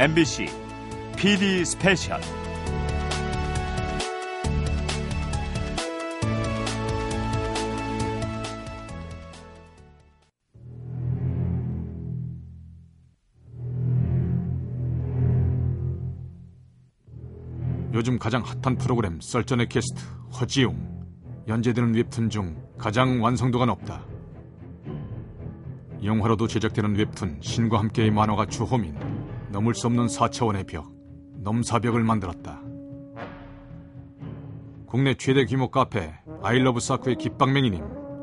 MBC PD 스페셜. 요즘 가장 핫한 프로그램 썰전의 게스트 허지웅. 연재되는 웹툰 중 가장 완성도가 높다. 영화로도 제작되는 웹툰 신과 함께의 만화가 주호민 넘을 수 없는 4차원의 벽 넘사벽을 만들었다. 국내 최대 규모 카페 아이러브 사쿠의 깃방맹이님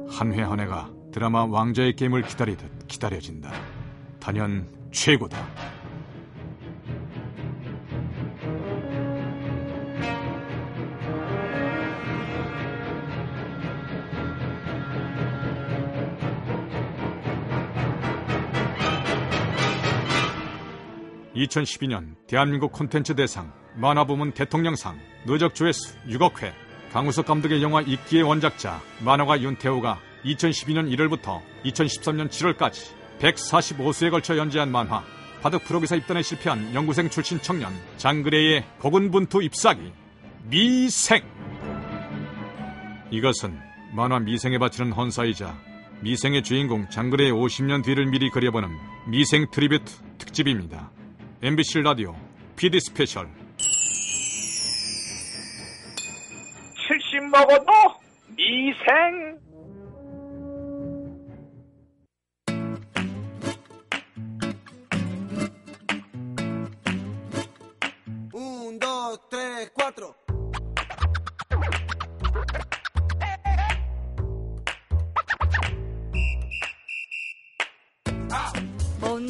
한 회 한 회가 드라마 왕자의 게임을 기다리듯 기다려진다. 단연 최고다 2012년 대한민국 콘텐츠 대상 만화부문 대통령상 누적 조회수 6억 회 강우석 감독의 영화 이끼의 원작자 만화가 윤태호가 2012년 1월부터 2013년 7월까지 145수에 걸쳐 연재한 만화 바둑 프로기사 입단에 실패한 연구생 출신 청년 장그레의 고군분투 잎사귀 미생 이것은 만화 미생에 바치는 헌사이자 미생의 주인공 장그레의 50년 뒤를 미리 그려보는 미생 트리뷰트 특집입니다. MBC 라디오 PD 스페셜 70 먹어도 미생 Un, dos, tres, cuatro.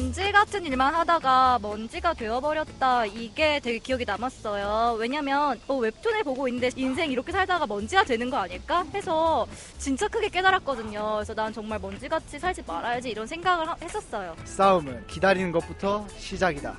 먼지 같은 일만 하다가 먼지가 되어버렸다. 이게 되게 기억이 남았어요. 왜냐면 어, 웹툰을 보고 있는데 인생 이렇게 살다가 먼지가 되는 거 아닐까? 해서 진짜 크게 깨달았거든요. 그래서 난 정말 먼지같이 살지 말아야지 이런 생각을 하- 했었어요. 싸움은 기다리는 것부터 시작이다.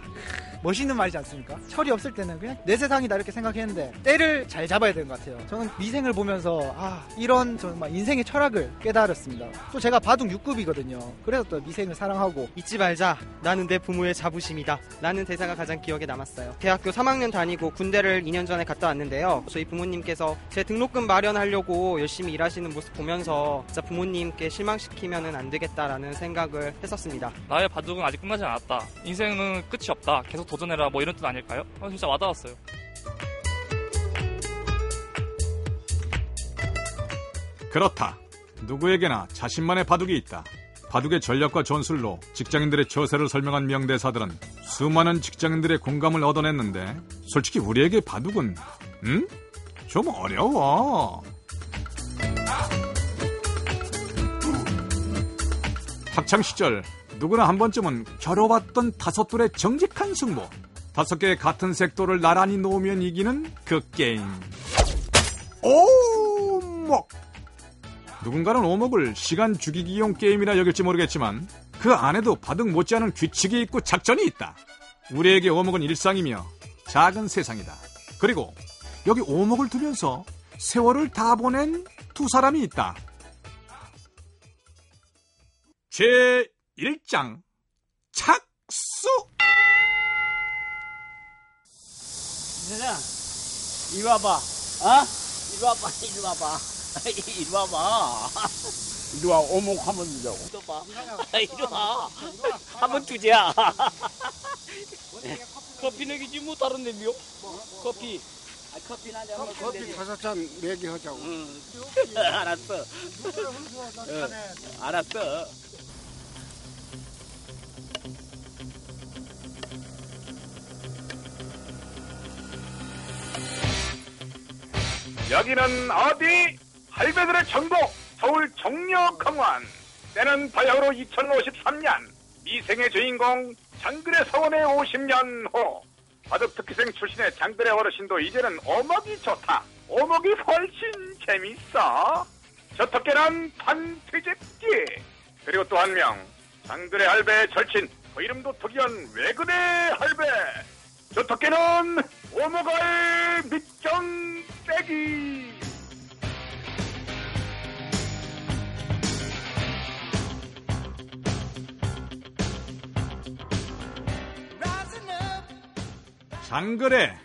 멋있는 말이지 않습니까? 철이 없을 때는 그냥 내 세상이다 이렇게 생각했는데 때를 잘 잡아야 되는 것 같아요. 저는 미생을 보면서 아 이런 정말 인생의 철학을 깨달았습니다. 또 제가 바둑 6급이거든요. 그래서 또 미생을 사랑하고 잊지 말자. 나는 내 부모의 자부심이다. 라는 대사가 가장 기억에 남았어요. 대학교 3학년 다니고 군대를 2년 전에 갔다 왔는데요. 저희 부모님께서 제 등록금 마련하려고 열심히 일하시는 모습 보면서 진짜 부모님께 실망시키면 안 되겠다라는 생각을 했었습니다. 나의 바둑은 아직 끝나지 않았다. 인생은 끝이 없다. 계속 도 전해라. 뭐 이런 뜻 아닐까요? 아, 진짜 와닿았어요. 그렇다. 누구에게나 자신만의 바둑이 있다. 바둑의 전략과 전술로 직장인들의 처세를 설명한 명대사들은 수많은 직장인들의 공감을 얻어냈는데 솔직히 우리에게 바둑은 응? 좀 어려워. 학창 시절 누구나 한 번쯤은 겨뤄봤던 다섯 돌의 정직한 승부. 다섯 개의 같은 색돌을 나란히 놓으면 이기는 그 게임. 오목! 누군가는 오목을 시간 죽이기용 게임이라 여길지 모르겠지만 그 안에도 바둑 못지않은 규칙이 있고 작전이 있다. 우리에게 오목은 일상이며 작은 세상이다. 그리고 여기 오목을 두면서 세월을 다 보낸 두 사람이 있다. 제 1장 착수. 세상 이리 와봐. 어? 이리 와봐 이리 와봐. 이리 와봐. 이리 와 오목하면 된다고. 또 봐. 이리 와. 한번 두자. 커피 내기지 뭐 다른 데미요? 커피. 아, 커피 나자 커피 다섯 잔 내기 하자고. 응. 알았어. 응. 알았어 여기는 어디? 할배들의 천국 서울 정력강원. 때는 바야흐로 2053년. 미생의 주인공 장글의 서원의 50년 후. 바둑 특기생 출신의 장글의 어르신도 이제는 오목이 좋다. 오목이 훨씬 재밌어. 저토끼는 판트집기. 그리고 또 한 명 장글의 할배의 절친. 그 이름도 특이한 외근의 할배. 저토끼는 오목을 밑경 빼기. 장그래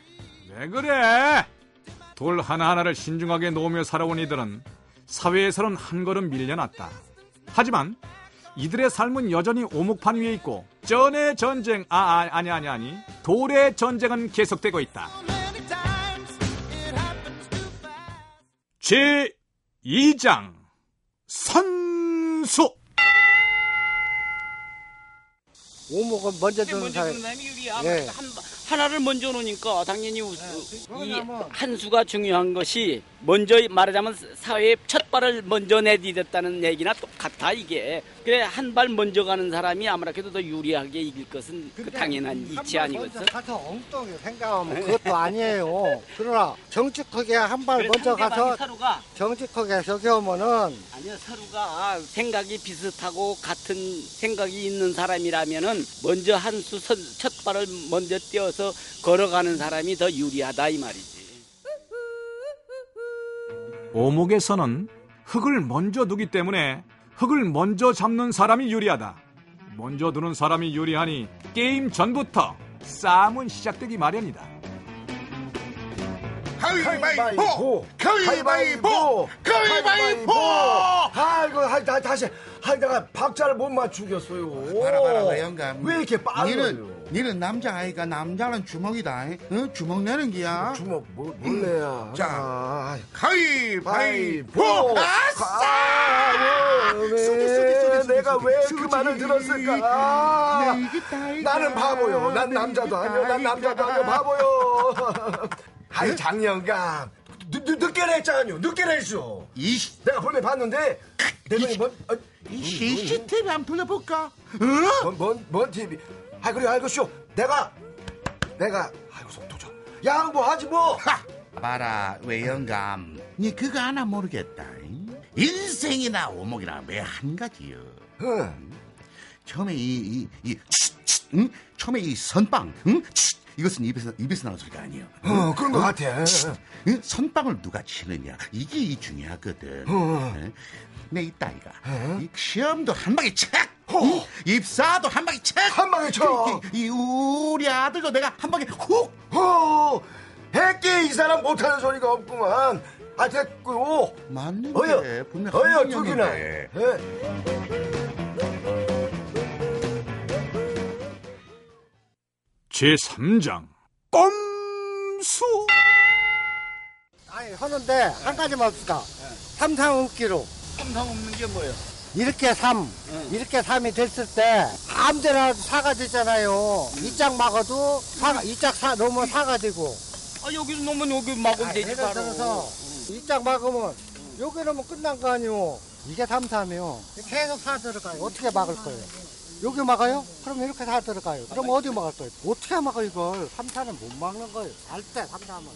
왜 그래? 돌 하나하나를 신중하게 놓으며 살아온 이들은 사회에서는 한 걸음 밀려났다. 하지만 이들의 삶은 여전히 오목판 위에 있고 전의 전쟁 아, 아 아니 아니 아니 돌의 전쟁은 계속되고 있다 제 2장 선수 오목은 먼저 주는 사람. 예. 한, 하나를 먼저 놓으니까 당연히 우- 네. 이 그러면- 한 수가 중요한 것이 먼저 말하자면 사회에 첫 발을 먼저 내디뎠다는 얘기나 똑같아 이게. 그래 한 발 먼저 가는 사람이 아무래도 더 유리하게 이길 것은 그 당연한 이치 아니겠어? 가서 엉뚱하게 생각하면 그것도 아니에요. 그러나 정직하게 한 발 먼저 가서 서로가 정직하게 저기 오면은 아니요 서로가 생각이 비슷하고 같은 생각이 있는 사람이라면은 먼저 한 수 첫 발을 먼저 띄어서 걸어가는 사람이 더 유리하다 이 말이지. 오목에서는 흙을 먼저 두기 때문에 흙을 먼저 잡는 사람이 유리하다. 먼저 두는 사람이 유리하니 게임 전부터 싸움은 시작되기 마련이다. 가위바위보! 가위바위보! 가위바위보! 아이고, 하, 다, 다시. 아, 내가 박자를 못 맞추겠어요. 봐라 봐라 그 영감 왜 이렇게 빨라요? 니는 니는 남자아이가 남자는 주먹이다 응? 주먹 내는 기야 주먹 뭐, 뭘래야? 자 아, 가위바위보 아싸! 왜 내가 왜 그 말을 들었을까? 나는 바보요. 난 남자도 아니요. 난 남자도 아니요. 바보요. 아이 장영감. 늦, 늦, 늦게 냈잖아요. 늦게 냈어. 이씨 내가 볼매 봤는데 내 눈이 뭔, 어, 이 CCTV 안 풀려볼까? 뭔, 뭔, 뭔 TV. 아, 그래, 알겠쇼. 내가, 내가, 아이고, 속도죠. 양보하지 뭐. 봐라 왜 영감 니 그거 하나 모르겠다 잉? 인생이나 오목이나 왜한 가지요 응. 처음에 이, 이, 이, 치, 치, 응? 처음에 이 선빵, 응? 치, 이것은 입에서, 입에서 나는 소리가 아니에요. 어, 그런 것 같아. 응? 선빵을 누가 치느냐. 이게 이 중요하거든. 어. 응? 내 이따이가. 이 시험도 한 방에 책! 응? 입사도 한 방에 책! 한 방에 쳐! 이, 이 우리 아들도 내가 한 방에 훅! 호! 했기 이 사람 못하는 소리가 없구만. 아, 됐고. 맞는데. 어여, 분명 어여, 한 두기나. 예. 제3장 꼼수 아니 하는데 한 가지만 합시다. 삼상 웃기로 삼상 없는 게 뭐예요? 이렇게 삼 이렇게 삼이 됐을 때 아무데나 사가 되잖아요. 이 짝 막아도 사가 이짝 사 놓으면 사가 되고. 아 여기 놓으면 여기 막으면 아, 되지 바로. 들어서 이 짝 막으면 여기 놓으면 끝난 거 아니오. 이게 삼삼이요. 계속 사 들어가요. 어떻게 막을 거예요? 여기 막아요? 그럼 이렇게 사 들어가요. 그럼 어디 막을 거예요? 어떻게 막아 이걸? 삼삼은 못 막는 거예요. 잘때 삼삼은.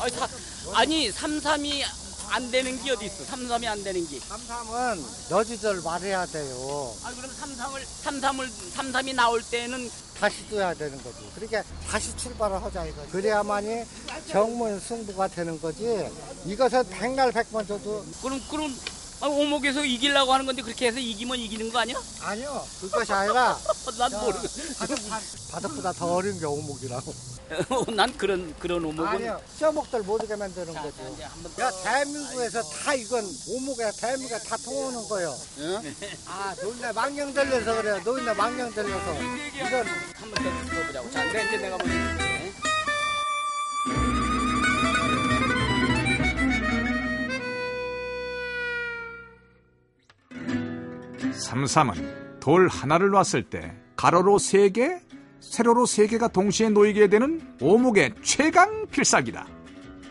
아니, 사, 아니 삼삼이 안 되는 게 어디 있어? 삼삼이 안 되는 게. 삼삼은 너지들 말해야 돼요. 아 그럼 삼삼을 삼삼을 삼삼이 나올 때는 다시 둬야 되는 거지. 그러니까 다시 출발을 하자 이거. 그래야만이 정문 승부가 되는 거지. 이것은 백날 백번 줘도 그럼 그럼 아, 오목에서 이기려고 하는 건데 그렇게 해서 이기면 이기는 거 아니야? 아니요. 그것이 아니라 난 모르고. 바닥보다 더 어려운 게 오목이라고. 난 그런 그런 오목은 아니요. 쪄먹들 못 오게 만드는 자, 거죠. 이제 한번 야, 대한민국에서 다 이건 오목에 대한민국에 다 통하는 거예요. 아, 노인네 망령 들려서 그래요. 노인네 망령 들려서. 이건 한번 더 들어보자고. 자, 그래 이제 내가 먼저 삼삼은 돌 하나를 놨을 때 가로로 세 개, 세로로 세 개가 동시에 놓이게 되는 오목의 최강 필살기다.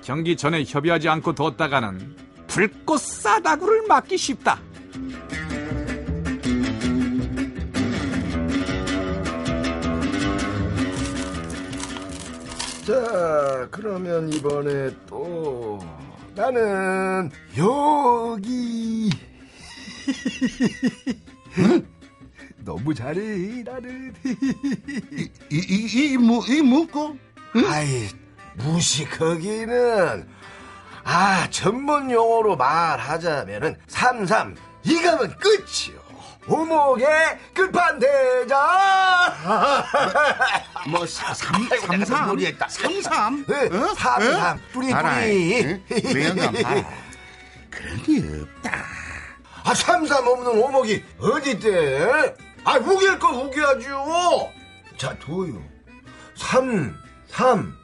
경기 전에 협의하지 않고 뒀다가는 불꽃 싸다구를 맞기 쉽다. 자, 그러면 이번에 또 나는 여기 너무 잘해 나는 이이이 무, 이 묻고 아이 무식하기는 아 전문 용어로 말하자면은 삼삼 이거면 끝이요. 오목의 끝판대장! 뭐, 삼, 삼 삼? 삼삼? 네, 어? 삼삼. 어? 뿌리, 뿌리. 응? 외양감. 그런 게 없다. 아, 삼삼 없는 오목이 어딨대? 아, 우길 거 우겨야죠. 자, 도요. 삼, 삼,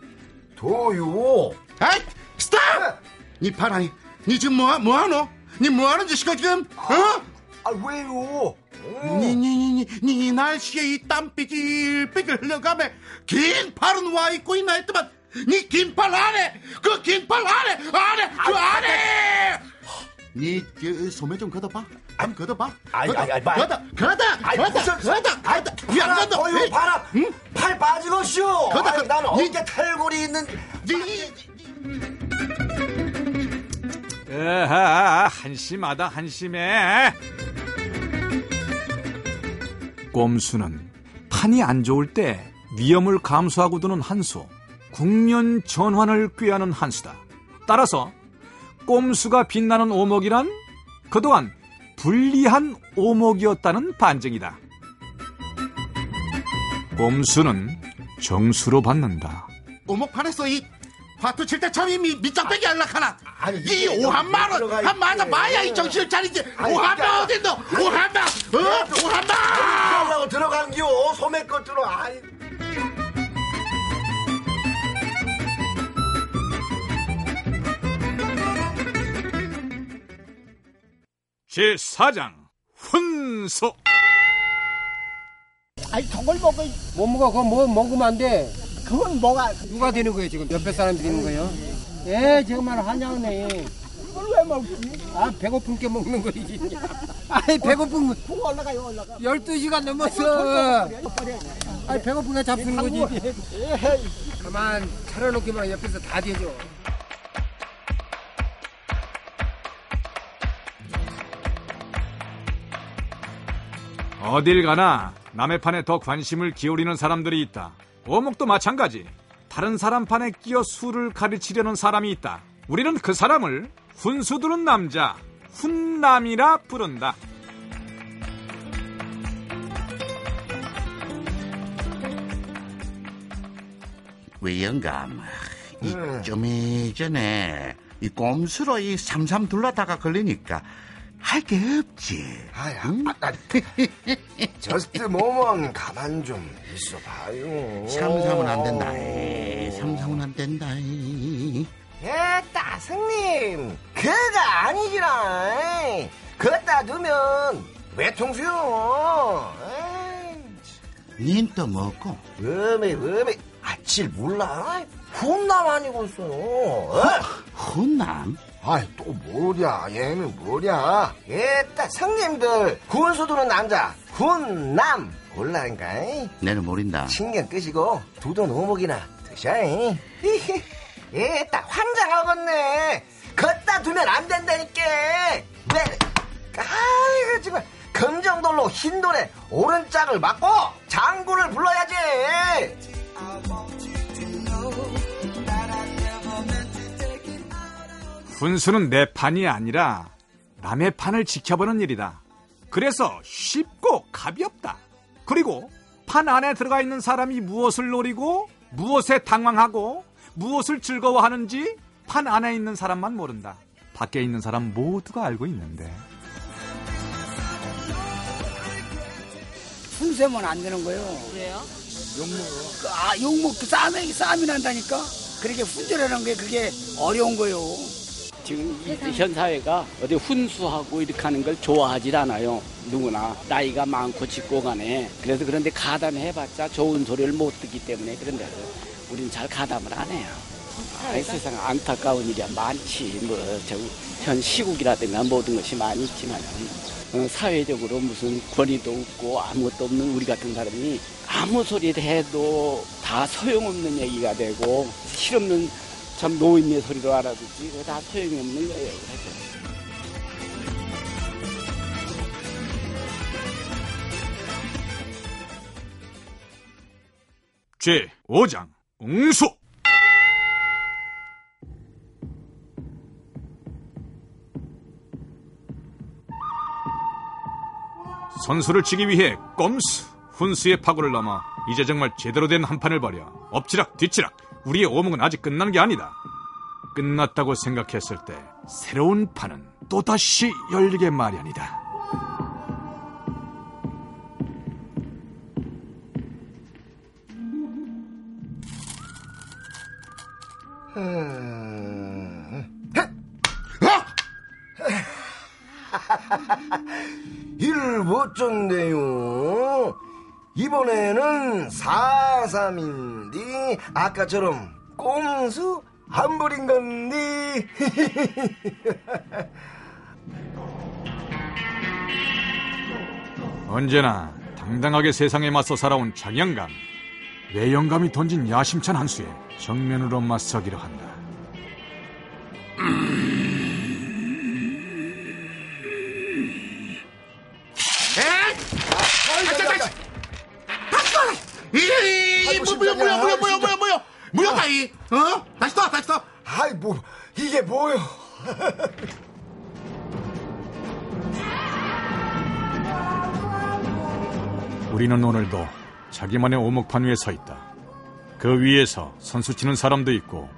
도요. 아이, stop! 니 봐라, 니, 니 지금 뭐, 뭐 하노? 니 뭐 하는 짓이고 지금? 어? 아, 왜요? 니, 니, 니, 니, 니 날씨에 이 땀 삐질삐질 흘러가며 긴 팔은 와 있고 있나 했더만 니 긴팔 안에 그 긴팔 안에 안에 그 안에 니 저, 소매 좀 걷어봐 좀 걷어봐 아이, 걷어, 아이, 아이, 말- 걷어 걷어 아이, 걷어 무슨- 걷어 걷어 바람, 걷어 어유, 바람. 팔 빠지겠쇼. 걷어, 아이, 걷어. 난 니- 어깨 탈골이 있는. 에하, 한심하다, 한심해. 꼼수는 판이 안 좋을 때 위험을 감수하고 두는 한수, 국면 전환을 꾀하는 한수다. 따라서 꼼수가 빛나는 오목이란 그동안 불리한 오목이었다는 반증이다. 꼼수는 정수로 받는다. 오목판에서 이 화투 칠 때 참이 미, 밑장빼기 하려카나 이 이게 오한마는 들어가 한 맞아. 마야 이 정신을 차리지 아니, 오한마 그러니까- 어딨노 오한마 어? 오한마 하려고 들어간겨. 소매 것들로. 아이. 제4장 훈소. 아니 저걸 먹어. 못 먹어. 그거 뭐 먹으면 안돼. 그건 뭐가 누가 되는 거예요 지금? 옆에 사람 드리는 거예요? 예 정말 환장네. 이걸 왜 먹지? 아 배고픈 게 먹는 거지. 아이 배고픈 거. 올라가요 올라가. 12시간 넘었어. 아이 배고픈 게 잡수는 거지. 가만 차려놓기만 옆에서 다 되죠 어딜 가나 남의 판에 더 관심을 기울이는 사람들이 있다. 오목도 마찬가지. 다른 사람 판에 끼어 수를 가르치려는 사람이 있다. 우리는 그 사람을 훈수 두는 남자, 훈남이라 부른다. 왜 영감 이 좀 이전에 이 꼼수로 이 삼삼 둘러다가 걸리니까 할 게 없지 아야, 응? 아, 아, 저스트 모먼 가만 좀 있어봐요. 삼삼은 안 된다 이. 삼삼은 안 된다 이. 에따, 승님. 그거 아니지라. 그따 두면 외통수요. 닌또 먹고 음에, 음에. 아칠 몰라? 훈남 아니고 있어요. 어? 훈남? 아이, 또 뭐랴. 얘는 뭐랴. 에따, 승님들. 군수 두는 남자. 훈남. 몰라니까. 내는 모른다 신경 끄시고 두돈 오목이나 드셔잉. 에따 환장하겠네. 걷다 두면 안 된다니까. 왜? 아이고 정말 금정돌로 흰돌에 오른짝을 맞고 장군을 불러야지. 훈수는 내 판이 아니라 남의 판을 지켜보는 일이다. 그래서 쉽고 가볍다. 그리고 판 안에 들어가 있는 사람이 무엇을 노리고 무엇에 당황하고 무엇을 즐거워하는지 판 안에 있는 사람만 모른다. 밖에 있는 사람 모두가 알고 있는데. 순세면 안 되는 거예요 왜요? 욕먹어 아 욕먹고 싸움이 싸움이 난다니까 그렇게 훈절하는 게 그게 어려운 거예요 지금 이, 현 사회가 어디 훈수하고 이렇게 하는 걸 좋아하질 않아요. 누구나 나이가 많고 짓고 가네. 그래서 그런데 가담해봤자 좋은 소리를 못 듣기 때문에 그런데 우린 잘 가담을 안 해요. 아이, 세상 안타까운 일이 많지. 뭐저현 시국이라든가 모든 것이 많이 있지만 어, 사회적으로 무슨 권위도 없고 아무것도 없는 우리 같은 사람이 아무 소리를 해도 다 소용없는 얘기가 되고 실없는 참 노인의 소리로 알아듣지 그거 다 소용이 없는 거예요. 그래서. 제 5장 웅수 선수를 치기 위해 꼼수 훈수의 파고를 넘어 이제 정말 제대로 된 한판을 벌여 엎치락 뒤치락 우리의 오목은 아직 끝난 게 아니다. 끝났다고 생각했을 때 새로운 판은 또다시 열리게 마련이다. 일을 못 줬네요. 이번에는 4-3인데 아까처럼 꼼수 안 부린 건데. 언제나 당당하게 세상에 맞서 살아온 장영감. 외영감이 던진 야심찬 한 수에 정면으로 맞서기로 한다. 가이 어 다시 또 다시 또 아이 뭐 이게 뭐요? 우리는 오늘도 자기만의 오목판 위에 서 있다. 그 위에서 선수 치는 사람도 있고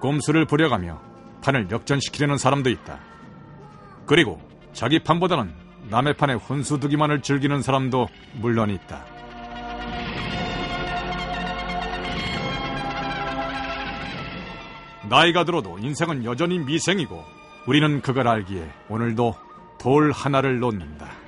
꼼수를 부려가며 판을 역전시키려는 사람도 있다. 그리고 자기 판보다는 남의 판에 혼수 두기만을 즐기는 사람도 물론 있다. 나이가 들어도 인생은 여전히 미생이고 우리는 그걸 알기에 오늘도 돌 하나를 놓는다.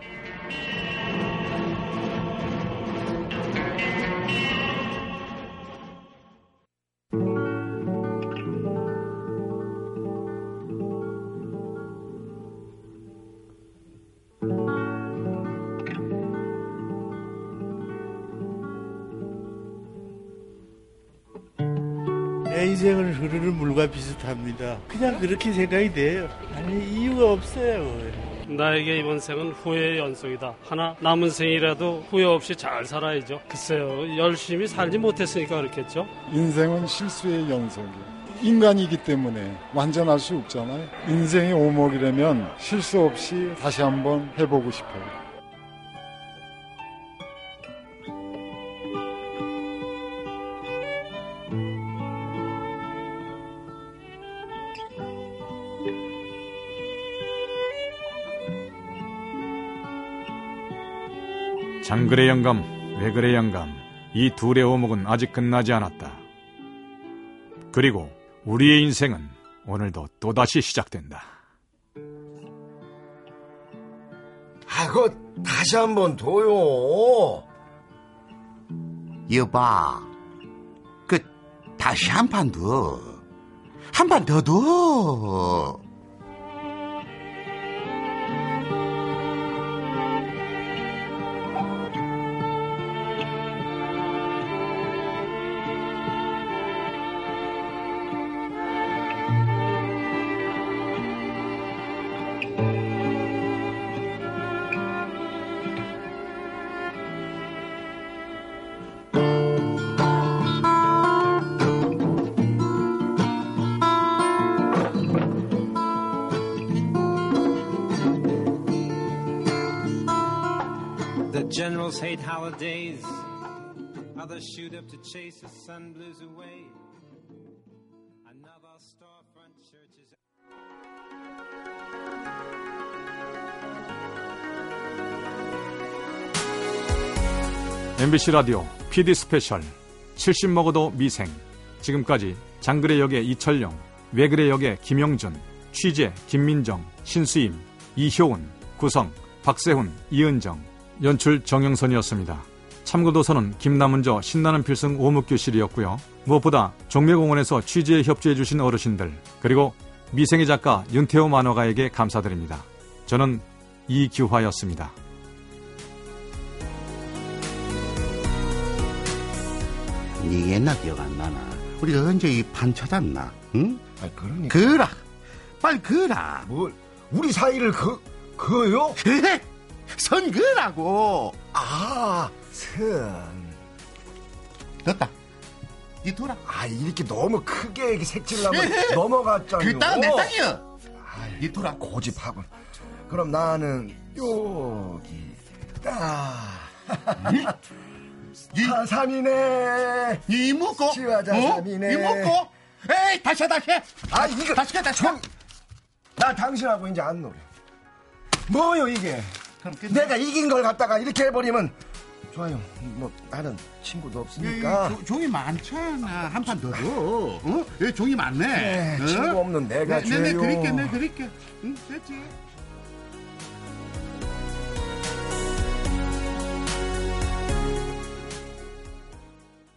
비슷합니다. 그냥 그렇게 생각이 돼요. 아니 이유가 없어요. 나에게 이번 생은 후회의 연속이다. 하나 남은 생이라도 후회 없이 잘 살아야죠. 글쎄요, 열심히 살지 못했으니까 그렇겠죠. 인생은 실수의 연속이에요. 인간이기 때문에 완전할 수 없잖아요. 인생이 오목이라면 실수 없이 다시 한번 해보고 싶어요. 장그래 영감, 외그래 영감, 이 둘의 오목은 아직 끝나지 않았다. 그리고 우리의 인생은 오늘도 또다시 시작된다. 아이고 다시 한번 둬요. 여봐 그 다시 한 판 더 한 판더 둬. Generals hate holidays. Others shoot up to chase the sun blues away. Another storefront church is. MBC 라디오 PD 스페셜 70 먹어도 미생 지금까지 장그래 역의 이철용, 외그래 역의 김영준, 취재 김민정, 신수임, 이효은, 구성 박세훈, 이은정, 연출 정영선이었습니다. 참고도서는 김남은저 신나는 필승 오묵교실이었고요. 무엇보다 종묘공원에서 취재에 협조해주신 어르신들 그리고 미생의 작가 윤태호 만화가에게 감사드립니다. 저는 이규화였습니다. 네 옛날 기억 안 나나? 우리가 언제 이판 찾았나? 응? 아 그러니까. 그라. 빨리 그라. 뭘? 우리 사이를 그 그요? 그래. 선 그라고. 아, 선. 됐다. 이 돌아. 아 이렇게 너무 크게 색칠하면 넘어갔잖아요. 그 땅은 내 땅이야. 이 돌아 고집하고. 그럼 나는 여기. 아. 사삼이네. 이 먹고. 지화자 어? 삼이네. 이 먹고. 에이, 다시 해, 다시 해. 아, 이거. 다시 해, 다시 해. 나 당신하고 이제 안 놀아. 뭐요, 이게? 내가 이긴 걸 갖다가 이렇게 해버리면. 좋아요. 뭐, 나는 친구도 없으니까. 조- 종이 많잖아. 한 판 더 줘. 어? 여기 종이 많네. 그래, 어? 친구 없는 내가 네, 네, 네, 죄요. 그릴게, 네, 그릴게. 응, 됐지.